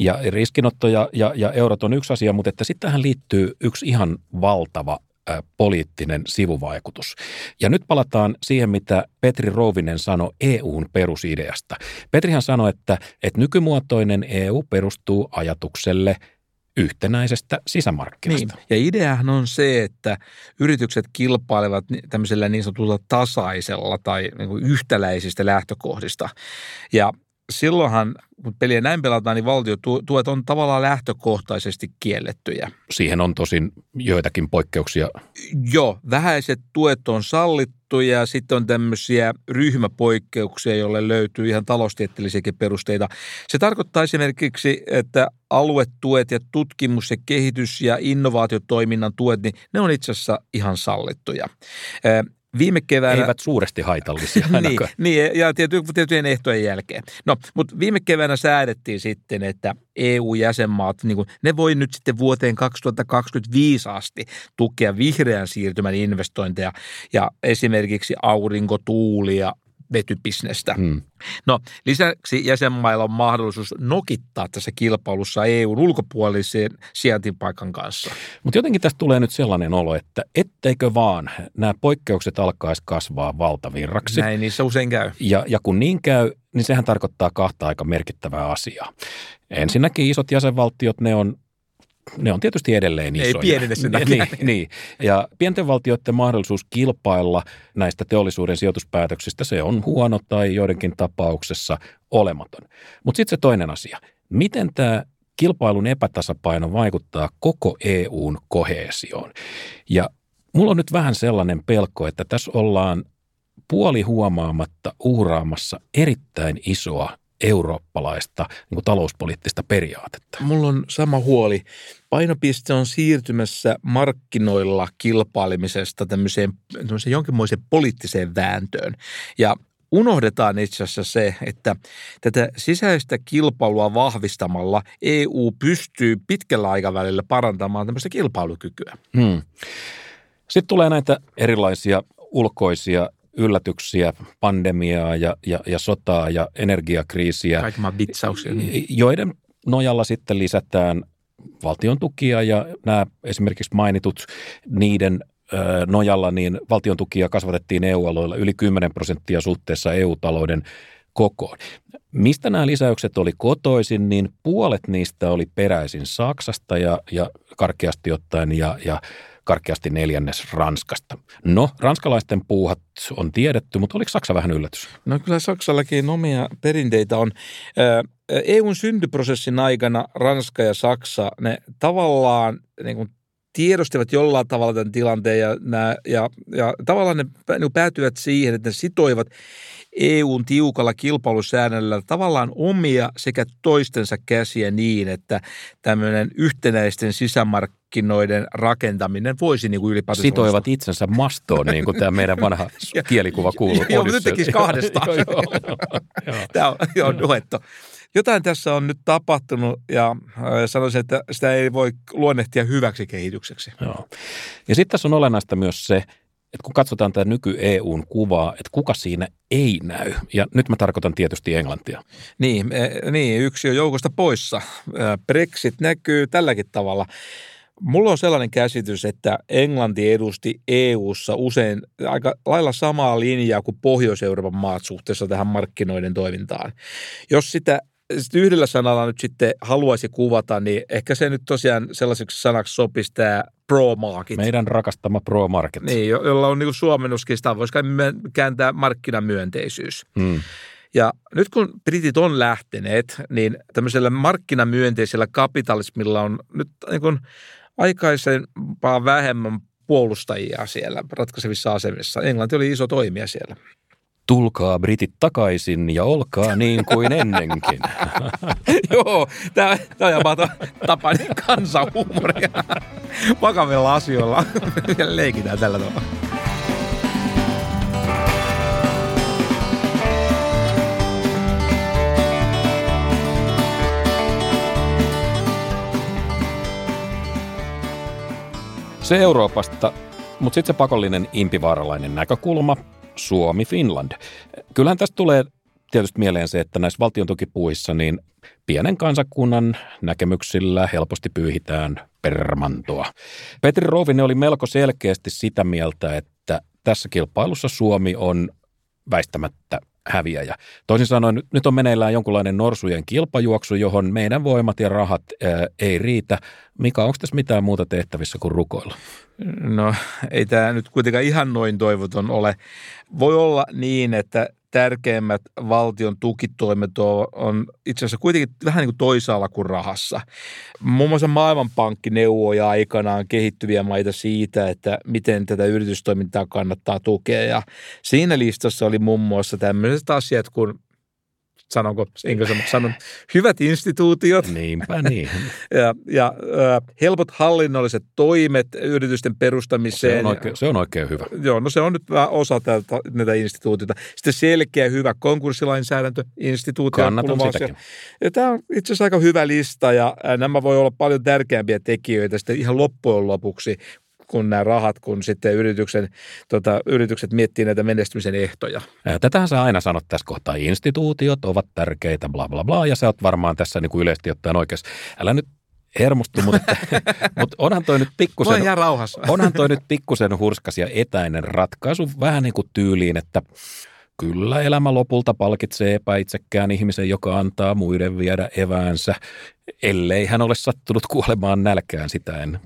ja riskinotto ja, ja, ja eurot on yksi asia, mutta että sitten tähän liittyy yksi ihan valtava ä, poliittinen sivuvaikutus. Ja nyt palataan siihen, mitä Petri Rouvinen sanoi EUn perusideasta. Petrihan sanoi, että, että nykymuotoinen EU perustuu ajatukselle – yhtenäisestä sisämarkkinasta. Niin. Ja ideahan on se, että yritykset kilpailevat tämmöisellä niin sanotulla tasaisella tai niin kuin yhtäläisistä lähtökohdista. Ja silloinhan, kun peliä näin pelataan, niin valtiotuet on tavallaan lähtökohtaisesti kiellettyjä. Siihen on tosin joitakin poikkeuksia. Joo, vähäiset tuet on sallittu ja sitten on tämmöisiä ryhmäpoikkeuksia, joille löytyy ihan taloustieteellisiäkin perusteita. Se tarkoittaa esimerkiksi, että aluetuet ja tutkimus- ja kehitys- ja innovaatiotoiminnan tuet, niin ne on itse asiassa ihan sallittuja. Viime keväänä... Eivät suuresti haitallisia niin, niin, ja tiety, tiettyjen ehtojen jälkeen. No, mutta viime keväänä säädettiin sitten, että EU-jäsenmaat, niin kuin, ne voi nyt sitten vuoteen 2025 asti tukea vihreän siirtymän investointeja ja esimerkiksi aurinko, vetypisnestä. Hmm. No lisäksi jäsenmailla on mahdollisuus nokittaa tässä kilpailussa EUn ulkopuolisen sijaintipaikan kanssa. Mutta jotenkin tästä tulee nyt sellainen olo, että etteikö vaan nämä poikkeukset alkaisi kasvaa valtavirraksi. Näin niissä usein käy. Ja, ja kun niin käy, niin sehän tarkoittaa kahta aika merkittävää asiaa. Ensinnäkin isot jäsenvaltiot, ne on ne on tietysti edelleen Ei isoja. pienene sen niin, takia. niin, niin. Ja pienten valtioiden mahdollisuus kilpailla näistä teollisuuden sijoituspäätöksistä, se on huono tai joidenkin tapauksessa olematon. Mutta sitten se toinen asia. Miten tämä kilpailun epätasapaino vaikuttaa koko EUn koheesioon? Ja mulla on nyt vähän sellainen pelko, että tässä ollaan puoli huomaamatta uhraamassa erittäin isoa eurooppalaista niin kuin talouspoliittista periaatetta. Mulla on sama huoli. Painopiste on siirtymässä markkinoilla kilpailemisesta tämmöiseen, tämmöiseen jonkinmoiseen poliittiseen vääntöön. Ja unohdetaan itse asiassa se, että tätä sisäistä kilpailua vahvistamalla EU pystyy pitkällä aikavälillä parantamaan tämmöistä kilpailukykyä. Hmm. Sitten tulee näitä erilaisia ulkoisia yllätyksiä, pandemiaa ja, ja, ja sotaa ja energiakriisiä, Kaikki maan vitsauksia. joiden nojalla sitten lisätään valtion tukia ja nämä esimerkiksi mainitut niiden nojalla niin valtion tukia kasvatettiin EU-alueella yli 10 prosenttia suhteessa EU-talouden kokoon. Mistä nämä lisäykset oli kotoisin, niin puolet niistä oli peräisin Saksasta ja, ja karkeasti ottaen ja, ja karkeasti neljännes Ranskasta. No, ranskalaisten puuhat on tiedetty, mutta oliko Saksa vähän yllätys? No kyllä Saksallakin omia perinteitä on. EUn syntyprosessin aikana Ranska ja Saksa, ne tavallaan niin kuin tiedostivat jollain tavalla tämän tilanteen ja, ja, ja tavallaan ne niin päätyivät siihen, että ne sitoivat EUn tiukalla kilpailusäännöllä tavallaan omia sekä toistensa käsiä niin, että tämmöinen yhtenäisten sisämarkkinoiden rakentaminen voisi niin kuin ylipäätään Sitoivat onnistua. itsensä mastoon, niin kuin tämä meidän vanha kielikuva kuuluu. Joo, nyt tekisi kahdestaan. joo, joo, joo. Tämä on, joo, duetto. Jotain tässä on nyt tapahtunut ja äh, sanoisin, että sitä ei voi luonnehtia hyväksi kehitykseksi. Joo. Ja sitten tässä on olennaista myös se, että kun katsotaan tätä nyky-EUn kuvaa, että kuka siinä ei näy. Ja nyt mä tarkoitan tietysti Englantia. Niin, eh, niin yksi on joukosta poissa. Brexit näkyy tälläkin tavalla. Mulla on sellainen käsitys, että Englanti edusti EU:ssa usein aika lailla samaa linjaa kuin Pohjois-Euroopan maat suhteessa tähän markkinoiden toimintaan. Jos sitä sit yhdellä sanalla nyt sitten haluaisi kuvata, niin ehkä se nyt tosiaan sellaiseksi sanaksi sopisi tämä pro-market. Meidän rakastama Pro Market. Niin, jo- jolla on niin suomennuskin, sitä voisi kääntää markkinamyönteisyys. Hmm. Ja nyt kun britit on lähteneet, niin tämmöisellä markkinamyönteisellä kapitalismilla on nyt niin kuin aikaisempaa vähemmän puolustajia siellä ratkaisevissa asemissa. Englanti oli iso toimija siellä. Tulkaa britit takaisin ja olkaa niin kuin ennenkin. Joo, tämä, on jopa tapainen kansanhuumoria. Vakavilla asioilla leikitään tällä tavalla. Se Euroopasta, mutta sitten se pakollinen impivaaralainen näkökulma, Suomi-Finland. Kyllähän tästä tulee tietysti mieleen se, että näissä valtiontukipuissa niin pienen kansakunnan näkemyksillä helposti pyyhitään permantoa. Petri Rouvinen oli melko selkeästi sitä mieltä, että tässä kilpailussa Suomi on väistämättä häviäjä. Toisin sanoen, nyt on meneillään jonkunlainen norsujen kilpajuoksu, johon meidän voimat ja rahat ää, ei riitä. Mika, onko tässä mitään muuta tehtävissä kuin rukoilla? No ei tämä nyt kuitenkaan ihan noin toivoton ole. Voi olla niin, että tärkeimmät valtion tukitoimet on, itse asiassa kuitenkin vähän niin kuin toisaalla kuin rahassa. Muun muassa Maailmanpankki neuvoi aikanaan kehittyviä maita siitä, että miten tätä yritystoimintaa kannattaa tukea. Ja siinä listassa oli muun muassa tämmöiset asiat kuin sanonko englanniksi sanon, hyvät instituutiot Niinpä niin. ja, ja helpot hallinnolliset toimet yritysten perustamiseen. Se on oikein, se on oikein hyvä. Joo, no se on nyt vähän osa tältä, näitä instituutioita. Sitten selkeä, hyvä konkurssilainsäädäntö, instituutio. Kannatan sitäkin. Ja tämä on itse asiassa aika hyvä lista ja nämä voi olla paljon tärkeämpiä tekijöitä sitten ihan loppujen lopuksi kuin nämä rahat, kun sitten yrityksen, tota, yritykset miettii näitä menestymisen ehtoja. Tätähän sä aina sanot tässä kohtaa, instituutiot ovat tärkeitä, bla bla bla, ja sä oot varmaan tässä niin kuin yleisesti ottaen oikeassa. Älä nyt hermostu, mutta, mutta onhan toi nyt pikkusen, onhan toi nyt pikkusen hurskas ja etäinen ratkaisu, vähän niin kuin tyyliin, että Kyllä elämä lopulta palkitsee epäitsekään ihmisen, joka antaa muiden viedä eväänsä, ellei hän ole sattunut kuolemaan nälkään sitä en.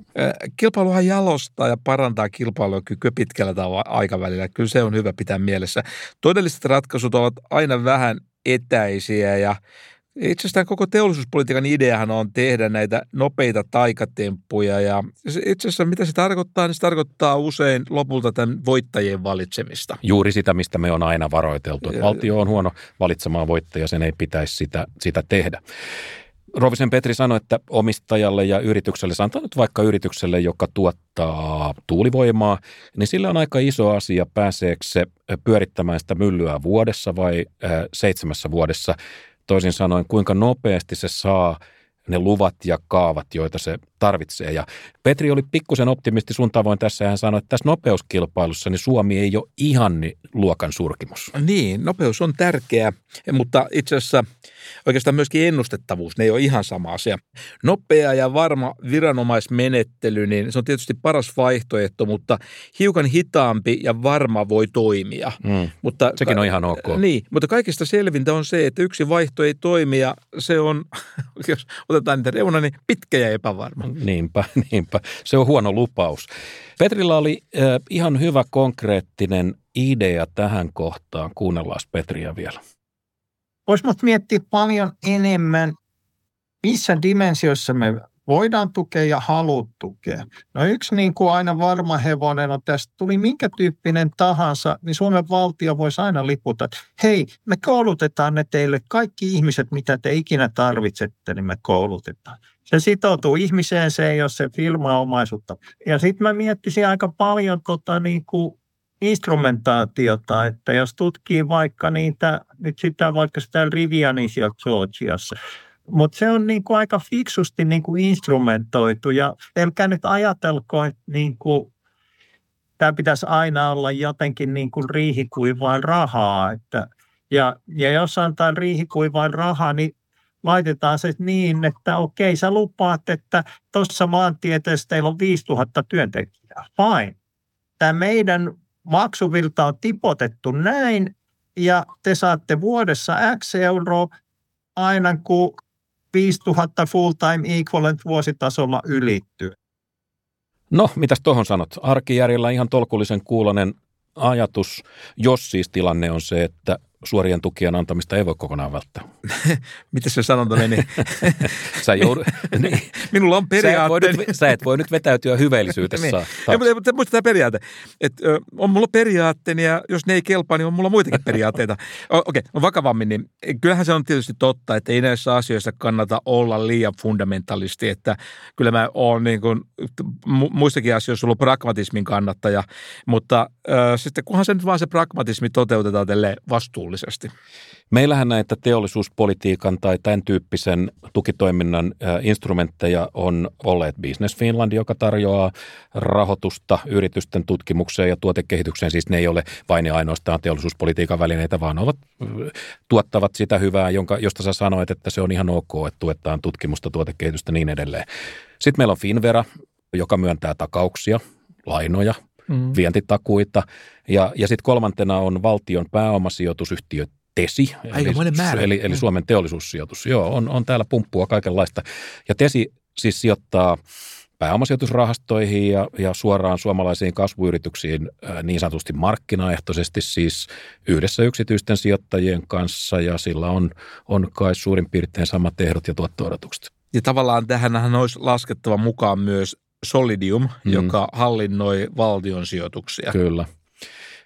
Kilpailuhan jalostaa ja parantaa kilpailukykyä pitkällä aikavälillä. Kyllä se on hyvä pitää mielessä. Todelliset ratkaisut ovat aina vähän etäisiä ja itse asiassa koko teollisuuspolitiikan ideahan on tehdä näitä nopeita taikatemppuja ja itse asiassa mitä se tarkoittaa, niin se tarkoittaa usein lopulta tämän voittajien valitsemista. Juuri sitä, mistä me on aina varoiteltu, että valtio on huono valitsemaan voittajia, sen ei pitäisi sitä, sitä tehdä. Rovisen Petri sanoi, että omistajalle ja yritykselle, sanotaan nyt vaikka yritykselle, joka tuottaa tuulivoimaa, niin sillä on aika iso asia, pääseekö se pyörittämään sitä myllyä vuodessa vai äh, seitsemässä vuodessa – Toisin sanoen, kuinka nopeasti se saa ne luvat ja kaavat, joita se tarvitsee. Ja Petri oli pikkusen optimisti sun tavoin tässä. Hän sanoi, että tässä nopeuskilpailussa niin Suomi ei ole ihan luokan surkimus. Niin, nopeus on tärkeä, mutta itse asiassa oikeastaan myöskin ennustettavuus, ne ei ole ihan sama asia. Nopea ja varma viranomaismenettely, niin se on tietysti paras vaihtoehto, mutta hiukan hitaampi ja varma voi toimia. Mm, mutta, sekin on ihan ok. Niin, mutta kaikista selvintä on se, että yksi vaihto ei toimi ja se on, jos otetaan niitä reuna, niin pitkä ja epävarma. Niinpä, niinpä. Se on huono lupaus. Petrillä oli äh, ihan hyvä konkreettinen idea tähän kohtaan. Kuunnellaan Petriä vielä. Voisi miettiä paljon enemmän, missä dimensioissa me voidaan tukea ja haluat tukea. No yksi niin kuin aina varma hevonen on tästä, tuli minkä tyyppinen tahansa, niin Suomen valtio voisi aina liputa, että hei, me koulutetaan ne teille kaikki ihmiset, mitä te ikinä tarvitsette, niin me koulutetaan. Se sitoutuu ihmiseen, se ei ole se firmaomaisuutta. Ja sitten mä miettisin aika paljon tota niin kuin instrumentaatiota, että jos tutkii vaikka niitä, nyt sitä vaikka sitä Rivianisia Georgiassa, mutta se on niin aika fiksusti niin kuin instrumentoitu ja älkää nyt ajatelko, että niin kuin, tämä pitäisi aina olla jotenkin niin kuin riihikuivaan rahaa. Että, ja, ja jos antaa riihikuivaan rahaa, niin laitetaan se niin, että okei, sä lupaat, että tuossa maantieteessä teillä on 5000 työntekijää. Fine. Tämä meidän maksuvilta on tipotettu näin, ja te saatte vuodessa X euroa aina kun 5000 full-time equivalent vuositasolla ylittyy. No, mitäs tuohon sanot? Arkijärjellä ihan tolkullisen kuulonen ajatus, jos siis tilanne on se, että suorien tukien antamista ei voi kokonaan välttää. Miten se sanonta meni? sä joudut, niin. Minulla on periaate. Sä, sä et voi nyt vetäytyä hyveellisyydessä. niin. ei, mutta, mutta muista tämä periaate. Et, ö, on mulla periaatteeni ja jos ne ei kelpaa, niin on mulla muitakin periaatteita. Okei, okay, no vakavammin, niin kyllähän se on tietysti totta, että ei näissä asioissa kannata olla liian fundamentalisti. Että kyllä mä oon niin kuin, muissakin asioissa ollut pragmatismin kannattaja, mutta ö, sitten kunhan se nyt vaan se pragmatismi toteutetaan tälle vastuulle vastuullisesti? Meillähän näitä teollisuuspolitiikan tai tämän tyyppisen tukitoiminnan instrumentteja on olleet Business Finland, joka tarjoaa rahoitusta yritysten tutkimukseen ja tuotekehitykseen. Siis ne ei ole vain ja ainoastaan teollisuuspolitiikan välineitä, vaan ovat, tuottavat sitä hyvää, jonka, josta sä sanoit, että se on ihan ok, että tuetaan tutkimusta, tuotekehitystä niin edelleen. Sitten meillä on Finvera, joka myöntää takauksia, lainoja – mm. vientitakuita. Ja, ja sitten kolmantena on valtion pääomasijoitusyhtiö TESI, eli, määrä. eli, eli Suomen teollisuussijoitus. Joo, on, on täällä pumppua kaikenlaista. Ja TESI siis sijoittaa pääomasijoitusrahastoihin ja, ja suoraan suomalaisiin kasvuyrityksiin niin sanotusti markkinaehtoisesti siis yhdessä yksityisten sijoittajien kanssa ja sillä on, on kai suurin piirtein samat ehdot ja tuotto-odotukset. Ja tavallaan tähän olisi laskettava mukaan myös Solidium, mm. joka hallinnoi valtion sijoituksia. Kyllä.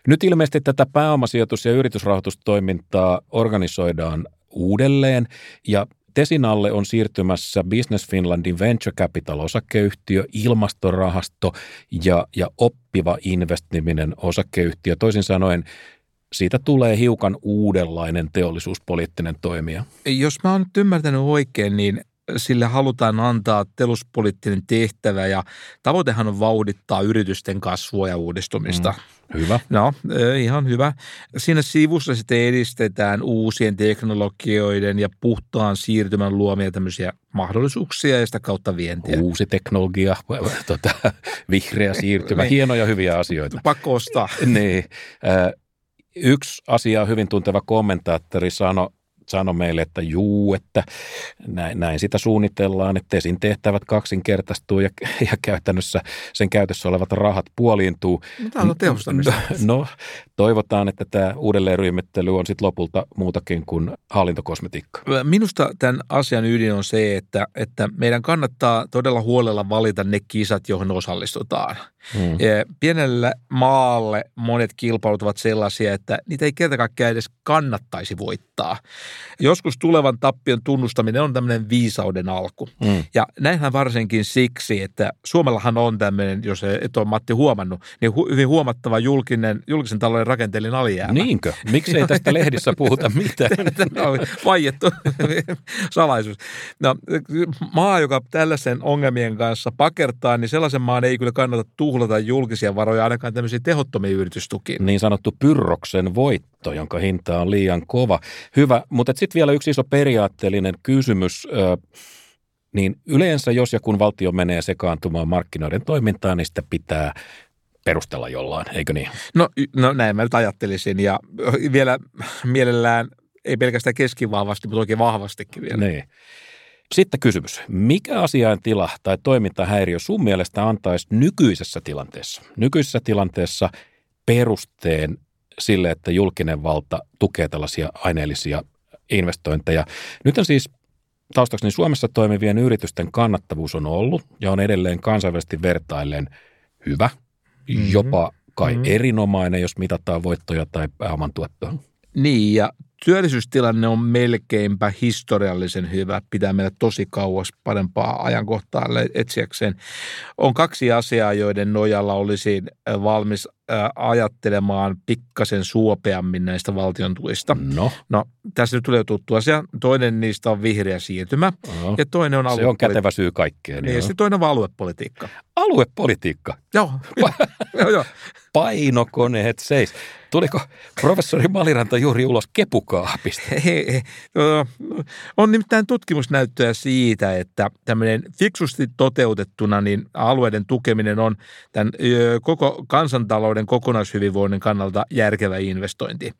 Nyt ilmeisesti tätä pääomasijoitus- ja yritysrahoitustoimintaa organisoidaan uudelleen ja Tesinalle on siirtymässä Business Finlandin Venture Capital-osakeyhtiö, ilmastorahasto ja, ja oppiva investiminen osakeyhtiö. Toisin sanoen siitä tulee hiukan uudenlainen teollisuuspoliittinen toimija. Jos mä oon nyt ymmärtänyt oikein, niin sille halutaan antaa teluspoliittinen tehtävä ja tavoitehan on vauhdittaa yritysten kasvua ja uudistumista. Mm, hyvä. No, ihan hyvä. Siinä sivussa sitten edistetään uusien teknologioiden ja puhtaan siirtymän luomia tämmöisiä mahdollisuuksia ja sitä kautta vientiä. Uusi teknologia, tota, vihreä siirtymä, niin. hienoja hyviä asioita. Pakko ostaa. niin. Yksi asia hyvin tunteva kommentaattori sanoi sanoi meille, että juu, että näin, näin sitä suunnitellaan, että Tesin tehtävät kaksinkertaistuu ja, ja käytännössä sen käytössä olevat rahat puoliintuu. No, tämä on. No, toivotaan, että tämä uudelleenryhmittely on sitten lopulta muutakin kuin hallintokosmetiikka. Minusta tämän asian ydin on se, että, että meidän kannattaa todella huolella valita ne kisat, joihin osallistutaan. Hmm. Pienelle maalle monet kilpailut ovat sellaisia, että niitä ei kerta kaikkiaan edes kannattaisi voittaa. Joskus tulevan tappion tunnustaminen on tämmöinen viisauden alku. Hmm. Ja näinhän varsinkin siksi, että Suomellahan on tämmöinen, jos et ole Matti huomannut, niin hu- hyvin huomattava julkinen, julkisen talouden rakenteellinen alijäämä. Niinkö? Miksi ei tästä lehdissä puhuta mitään? Tämä on vaiettu salaisuus. No, maa, joka tällaisen ongelmien kanssa pakertaa, niin sellaisen maan ei kyllä kannata tuhlata julkisia varoja ainakaan tämmöisiin tehottomiin yritystukiin. Niin sanottu pyrroksen voitto, jonka hinta on liian kova. Hyvä, mutta sitten vielä yksi iso periaatteellinen kysymys. Niin yleensä, jos ja kun valtio menee sekaantumaan markkinoiden toimintaan, niin sitä pitää perustella jollain, eikö niin? No, no näin mä nyt ajattelisin ja vielä mielellään ei pelkästään keskivahvasti, mutta oikein vahvastikin vielä. Niin. Sitten kysymys. Mikä asiaintila tai toimintahäiriö sun mielestä antaisi nykyisessä tilanteessa, nykyisessä tilanteessa perusteen sille, että julkinen valta tukee tällaisia aineellisia investointeja? Nyt on siis taustaksi niin Suomessa toimivien yritysten kannattavuus on ollut ja on edelleen kansainvälisesti vertaillen hyvä, mm-hmm. jopa kai mm-hmm. erinomainen, jos mitataan voittoja tai pääoman tuottoa. Niin, ja työllisyystilanne on melkeinpä historiallisen hyvä. Pitää meillä tosi kauas parempaa ajankohtaa etsiäkseen. On kaksi asiaa, joiden nojalla olisi valmis ajattelemaan pikkasen suopeammin näistä valtion tuista. No. no tässä nyt tulee tuttu asia. Toinen niistä on vihreä siirtymä no. ja toinen on Se on kätevä syy kaikkeen. Niin, ja sitten toinen on aluepolitiikka. Aluepolitiikka? Joo, joo, joo. Painokoneet seis. Tuliko professori Maliranta juuri ulos kepukaapista? He, he, on nimittäin tutkimusnäyttöä siitä, että tämmöinen fiksusti toteutettuna niin alueiden tukeminen on tämän koko kansantalouden kokonaishyvinvoinnin kannalta järkevä investointi.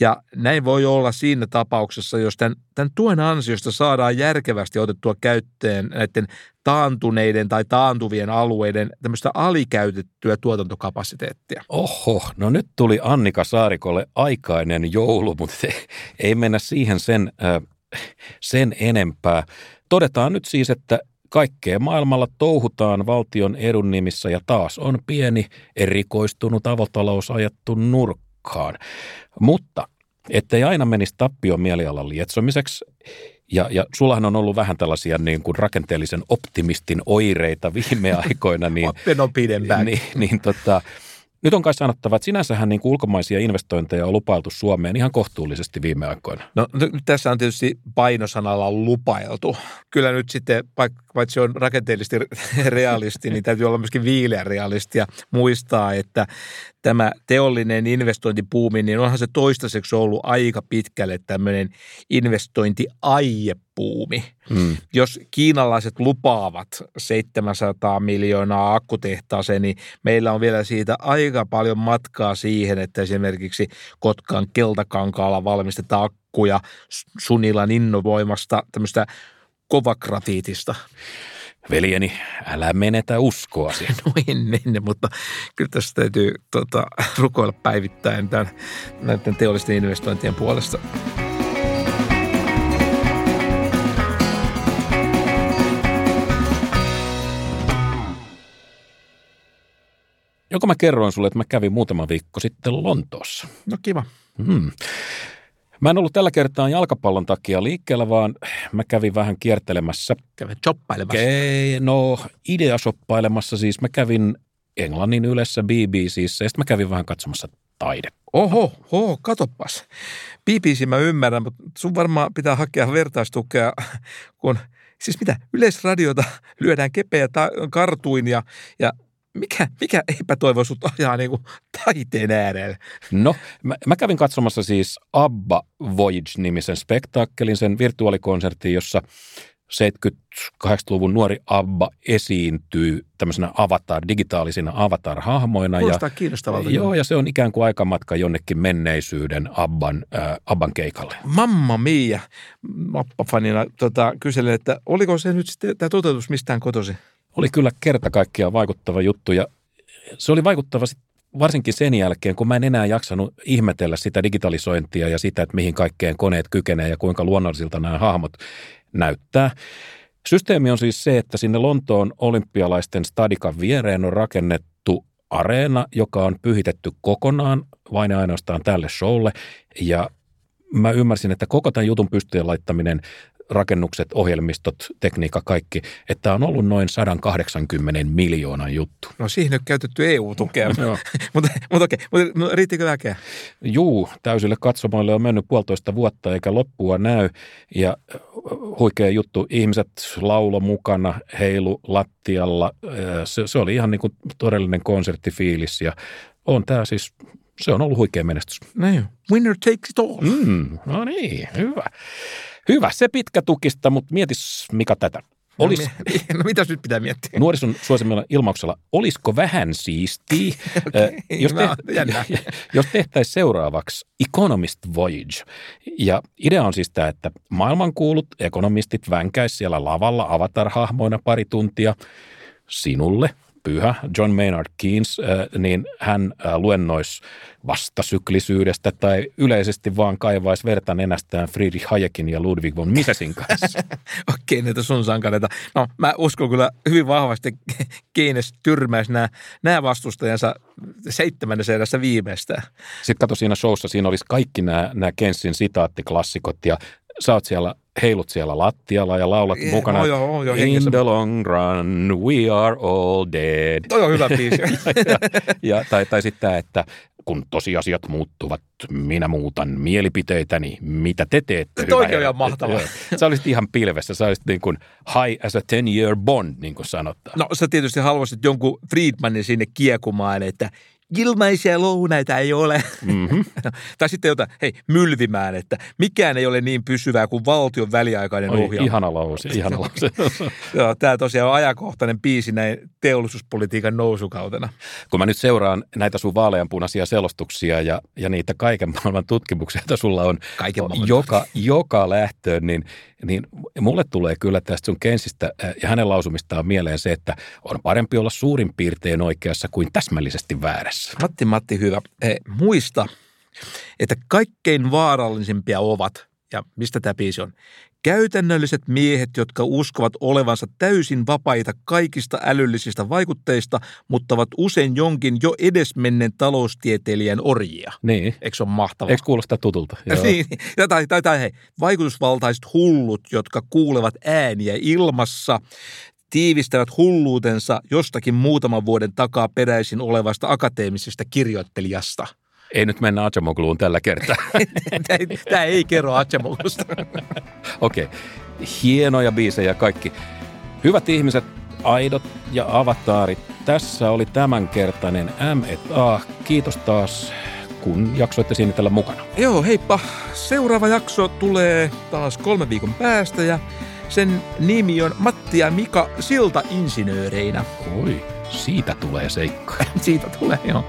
Ja näin voi olla siinä tapauksessa, jos tämän, tämän tuen ansiosta saadaan järkevästi otettua käyttöön näiden taantuneiden tai taantuvien alueiden tämmöistä alikäytettyä tuotantokapasiteettia. Oho, no nyt tuli Annika Saarikolle aikainen joulu, mutta ei mennä siihen sen, sen enempää. Todetaan nyt siis, että Kaikkea maailmalla touhutaan valtion edun nimissä ja taas on pieni erikoistunut avotalous ajettu nurkkaan. Mutta ettei aina menisi tappion mielialan lietsomiseksi, ja, ja sullahan on ollut vähän tällaisia niin kuin rakenteellisen optimistin oireita viime aikoina. Niin, on pidempään. Niin, niin tota, nyt on kai sanottava, että sinänsähän niin ulkomaisia investointeja on lupailtu Suomeen ihan kohtuullisesti viime aikoina. No tässä on tietysti painosanalla lupailtu. Kyllä nyt sitten, paitsi on rakenteellisesti realisti, niin täytyy olla myöskin viileä realisti ja muistaa, että tämä teollinen investointipuumi, niin onhan se toistaiseksi ollut aika pitkälle tämmöinen investointiaiepuumi. Hmm. Jos kiinalaiset lupaavat 700 miljoonaa akkutehtaaseen, niin meillä on vielä siitä aika paljon matkaa siihen, että esimerkiksi Kotkan keltakankaalla valmistetaan akkuja Sunilan innovoimasta tämmöistä kovagrafiitista. Veljeni, älä menetä uskoasi. No en, en mutta kyllä tässä täytyy tota, rukoilla päivittäin tämän, näiden teollisten investointien puolesta. Joko mä kerroin sulle, että mä kävin muutama viikko sitten Lontoossa. No kiva. Hmm. Mä en ollut tällä kertaa jalkapallon takia liikkeellä, vaan mä kävin vähän kiertelemässä. Kävin shoppailemassa. Ke- no, ideasoppailemassa siis. Mä kävin Englannin ylessä BBCissä ja sitten mä kävin vähän katsomassa taide. Oho, oho, katopas. BBC mä ymmärrän, mutta sun varmaan pitää hakea vertaistukea, kun Siis mitä? Yleisradiota lyödään kepeä ta- kartuin ja, ja mikä, mikä epätoivo sut ajaa niin kuin taiteen äärelle? No, mä, mä kävin katsomassa siis Abba Voyage-nimisen spektaakkelin, sen virtuaalikonsertin, jossa 70-80-luvun nuori Abba esiintyy tämmöisenä avatar, digitaalisina avatar-hahmoina. Kuulostaa ja, kiinnostavalta. Joo, ja se on ikään kuin aikamatka jonnekin menneisyyden Abban, äh, Abban keikalle. Mamma mia, Mappa-fanina tota, kyselen, että oliko se nyt sitten tämä toteutus mistään kotosi? Oli kyllä kerta kaikkiaan vaikuttava juttu, ja se oli vaikuttava sit varsinkin sen jälkeen, kun mä en enää jaksanut ihmetellä sitä digitalisointia ja sitä, että mihin kaikkeen koneet kykenee ja kuinka luonnollisilta nämä hahmot näyttää. Systeemi on siis se, että sinne Lontoon olympialaisten stadikan viereen on rakennettu areena, joka on pyhitetty kokonaan vain ja ainoastaan tälle showlle. Ja mä ymmärsin, että koko tämän jutun pystyjen laittaminen rakennukset, ohjelmistot, tekniikka, kaikki, että on ollut noin 180 miljoonan juttu. No siihen on käytetty EU-tukea, mutta, mutta okei, mutta no, riittikö väkeä? Juu, täysille katsomoille on mennyt puolitoista vuotta eikä loppua näy. Ja äh, huikea juttu, ihmiset laulo mukana, heilu lattialla. Äh, Se, se oli ihan niin kuin todellinen konserttifiilis ja on tämä siis, se on ollut huikea menestys. Joo. Winner takes it all. Mm, no niin, hyvä. Hyvä, se pitkä tukista, mutta mietis Mika tätä. Olis, No, mi- no mitäs nyt pitää miettiä? nuorison suosimella ilmauksella, olisiko vähän siistiä, Okei, jos, mä- jännä. jos tehtäisiin seuraavaksi Economist Voyage. Ja idea on siis tämä, että maailmankuulut ekonomistit vänkäis siellä lavalla avatar-hahmoina pari tuntia sinulle, pyhä John Maynard Keynes, äh, niin hän äh, luennoisi vastasyklisyydestä tai yleisesti vaan kaivaisi verta nenästään Friedrich Hayekin ja Ludwig von Misesin kanssa. Okei, näitä sun sankareita. No, mä uskon kyllä hyvin vahvasti, Keynes tyrmäisi nämä, nämä vastustajansa seitsemännessä erässä viimeistään. Sitten kato siinä showssa, siinä olisi kaikki nämä, nämä Kensin sitaattiklassikot ja sä oot siellä, heilut siellä lattialla ja laulat Jee, mukana. oo joo, oo joo, In hengessä. the long run, we are all dead. Toi on hyvä biisi. ja, ja, tai, tai sitten tämä, että kun tosiasiat muuttuvat, minä muutan mielipiteitäni, mitä te teette? Toikin hyvä on ihan mahtavaa. Sä olisit ihan pilvessä, sä olisit niin kuin high as a 10 year bond, niin kuin sanotaan. No sä tietysti haluaisit jonkun Friedmanin sinne kiekumaan, että ilmaisia lounaita ei ole. Mm-hmm. tai sitten jotain, hei, mylvimään, että mikään ei ole niin pysyvää kuin valtion väliaikainen Oi, ohjelma. ihana lause, ihana lause. Joo, tämä tosiaan on ajankohtainen biisi näin teollisuuspolitiikan nousukautena. kun mä nyt seuraan näitä sun vaaleanpunaisia selostuksia ja, ja niitä kaiken maailman tutkimuksia, joita sulla on Kaiken maailman joka, joka lähtöön, niin, niin mulle tulee kyllä tästä sun Kensistä äh, ja hänen lausumistaan mieleen se, että on parempi olla suurin piirtein oikeassa kuin täsmällisesti väärässä. Matti, Matti, hyvä. Hei, muista, että kaikkein vaarallisimpia ovat, ja mistä tämä biisi on, käytännölliset miehet, jotka uskovat olevansa täysin vapaita kaikista älyllisistä vaikutteista, mutta ovat usein jonkin jo edesmenneen taloustieteilijän orjia. Niin. Eikö se ole mahtavaa? Eikö kuulosta tutulta? Joo. Niin, ja tai, tai, tai hei, vaikutusvaltaiset hullut, jotka kuulevat ääniä ilmassa, tiivistävät hulluutensa jostakin muutaman vuoden takaa peräisin olevasta akateemisesta kirjoittelijasta. Ei nyt mennä Acemogluun tällä kertaa. Tämä ei, kerro Achemogusta. Okei, hienoja biisejä kaikki. Hyvät ihmiset, aidot ja avataarit, tässä oli tämänkertainen M&A. Kiitos taas, kun jaksoitte sinnitellä mukana. Joo, heippa. Seuraava jakso tulee taas kolme viikon päästä ja sen nimi on Matti ja Mika Silta-insinööreinä. Oi, siitä tulee seikkoja. Siitä tulee, joo.